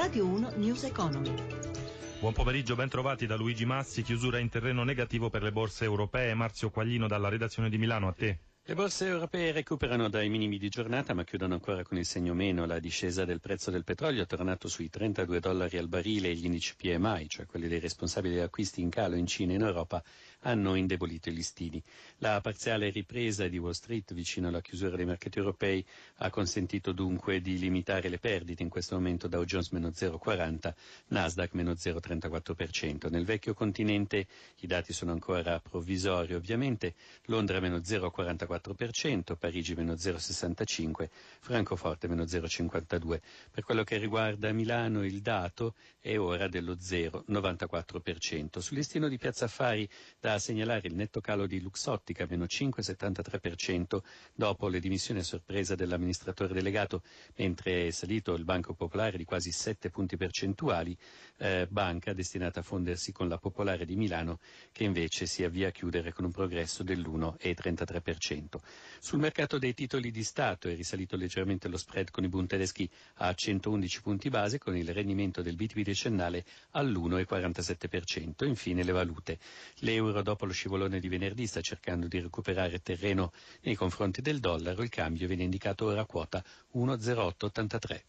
Radio 1 News Economy. Buon pomeriggio, ben trovati da Luigi Massi, chiusura in terreno negativo per le borse europee. Marzio Quaglino dalla redazione di Milano, a te. Le borse europee recuperano dai minimi di giornata ma chiudono ancora con il segno meno. La discesa del prezzo del petrolio è tornato sui 32 dollari al barile e gli indici PMI, cioè quelli dei responsabili degli acquisti in calo in Cina e in Europa, hanno indebolito i listini. La parziale ripresa di Wall Street vicino alla chiusura dei mercati europei ha consentito dunque di limitare le perdite. In questo momento Dow Jones meno 0,40, Nasdaq meno 0,34%. Nel vecchio continente i dati sono ancora provvisori ovviamente, Londra meno 0,44%, Parigi meno 0,65%, Francoforte meno 0,52%. Per quello che riguarda Milano il dato è ora dello 0,94%. Sul listino di Piazza Affari da segnalare il netto calo di Luxottica, meno 5,73% dopo le dimissioni a sorpresa dell'amministratore delegato, mentre è salito il Banco Popolare di quasi 7 punti percentuali, eh, banca destinata a fondersi con la Popolare di Milano, che invece si avvia a chiudere con un progresso dell'1,33%. Sul mercato dei titoli di Stato è risalito leggermente lo spread con i Bund tedeschi a 111 punti base, con il rendimento del BTP decennale all'1,47%. Infine le valute. L'euro dopo lo scivolone di venerdì sta cercando di recuperare terreno nei confronti del dollaro, il cambio viene indicato ora a quota 1,0883.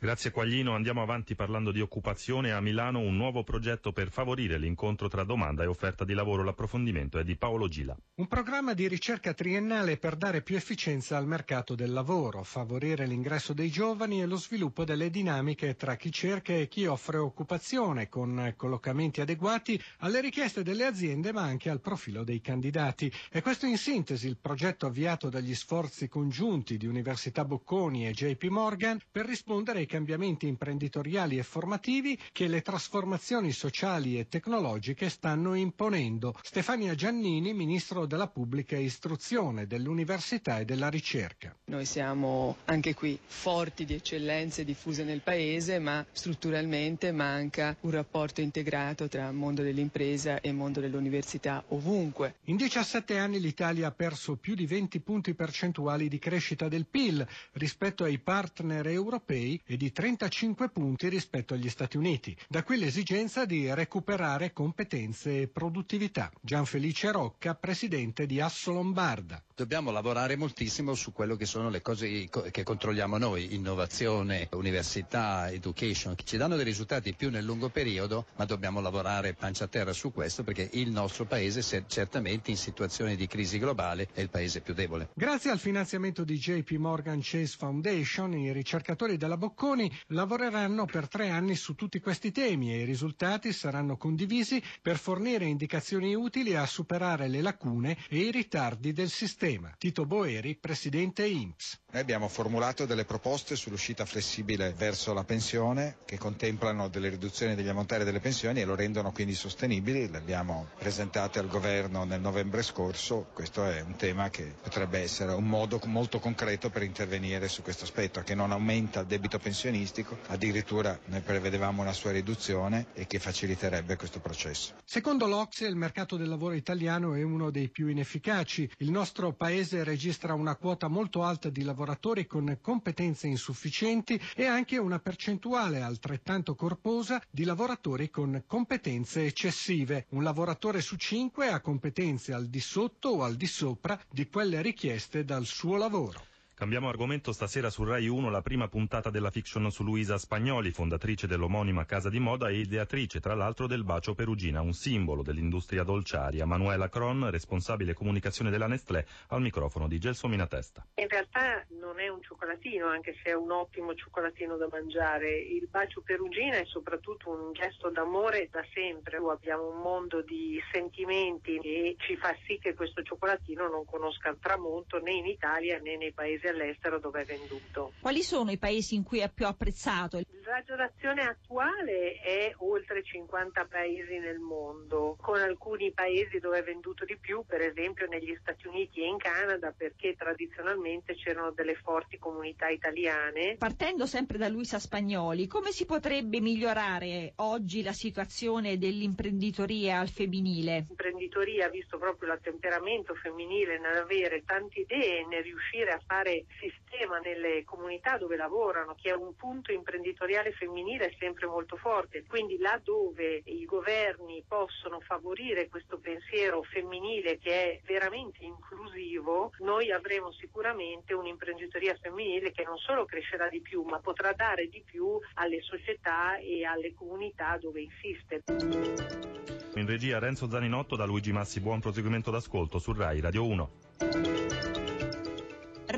Grazie Quaglino, andiamo avanti parlando di occupazione. A Milano un nuovo progetto per favorire l'incontro tra domanda e offerta di lavoro. L'approfondimento è di Paolo Gila. Un programma di ricerca triennale per dare più efficienza al mercato del lavoro, favorire l'ingresso dei giovani e lo sviluppo delle dinamiche tra chi cerca e chi offre occupazione, con collocamenti adeguati alle richieste delle aziende ma anche al profilo dei candidati. E questo in sintesi il progetto avviato dagli sforzi congiunti di Università Bocconi e JP Morgan per rispondere ai cambiamenti imprenditoriali e formativi che le trasformazioni sociali e tecnologiche stanno imponendo. Stefania Giannini, Ministro della Pubblica Istruzione, dell'Università e della Ricerca. Noi siamo anche qui forti di eccellenze diffuse nel Paese, ma strutturalmente manca un rapporto integrato tra mondo dell'impresa e mondo dell'università ovunque. In 17 anni l'Italia ha perso più di 20 punti percentuali di crescita del PIL rispetto ai partner europei e di 35 punti rispetto agli Stati Uniti. Da qui l'esigenza di recuperare competenze e produttività. Gianfelice Rocca, presidente di Asso Lombarda. Dobbiamo lavorare moltissimo su quello che sono le cose che controlliamo noi, innovazione, università, education, che ci danno dei risultati più nel lungo periodo, ma dobbiamo lavorare pancia a terra su questo perché il nostro paese certamente in situazioni di crisi globale è il paese più debole. Grazie al finanziamento di JP Morgan Chase Foundation, i ricercatori della Bocconi lavoreranno per tre anni su tutti questi temi e i risultati saranno condivisi per fornire indicazioni utili a superare le lacune e i ritardi del sistema. Tito Boeri, presidente INPS. Noi abbiamo formulato delle proposte sull'uscita flessibile verso la pensione che contemplano delle riduzioni degli ammontari delle pensioni e lo rendono quindi sostenibili. Le abbiamo presentate al governo nel novembre scorso. Questo è un tema che potrebbe essere un modo molto concreto per intervenire su questo aspetto, che non aumenta il debito pensionistico, addirittura noi prevedevamo una sua riduzione e che faciliterebbe questo processo. Secondo l'Ocse il mercato del lavoro italiano è uno dei più inefficaci. Il nostro paese registra una quota molto alta di lavoratori con competenze insufficienti e anche una percentuale altrettanto corposa di lavoratori con competenze eccessive. Un lavoratore su cinque ha competenze al di sotto o al di sopra di quelle richieste dal suo lavoro. Cambiamo argomento stasera su Rai 1, la prima puntata della fiction su Luisa Spagnoli, fondatrice dell'omonima casa di moda e ideatrice tra l'altro del Bacio Perugina, un simbolo dell'industria dolciaria. Manuela Cron, responsabile comunicazione della Nestlé, al microfono di Gelsomina Testa. In realtà non è un cioccolatino, anche se è un ottimo cioccolatino da mangiare. Il Bacio Perugina è soprattutto un gesto d'amore da sempre. Abbiamo un mondo di sentimenti che ci fa sì che questo cioccolatino non conosca il tramonto né in Italia né nei paesi all'estero dove è venduto. Quali sono i paesi in cui è più apprezzato? Il raggio d'azione attuale è oltre 50 paesi nel mondo, con alcuni paesi dove è venduto di più, per esempio negli Stati Uniti e in Canada, perché tradizionalmente c'erano delle forti comunità italiane. Partendo sempre da Luisa Spagnoli, come si potrebbe migliorare oggi la situazione dell'imprenditoria al femminile? L'imprenditoria, visto proprio l'attemperamento femminile nell'avere tante idee e nel riuscire a fare sistema nelle comunità dove lavorano, che è un punto imprenditoriale femminile sempre molto forte. Quindi là dove i governi possono favorire questo pensiero femminile che è veramente inclusivo, noi avremo sicuramente un'imprenditoria femminile che non solo crescerà di più, ma potrà dare di più alle società e alle comunità dove insiste. In regia Renzo Zaninotto da Luigi Massi, buon proseguimento d'ascolto su Rai Radio 1.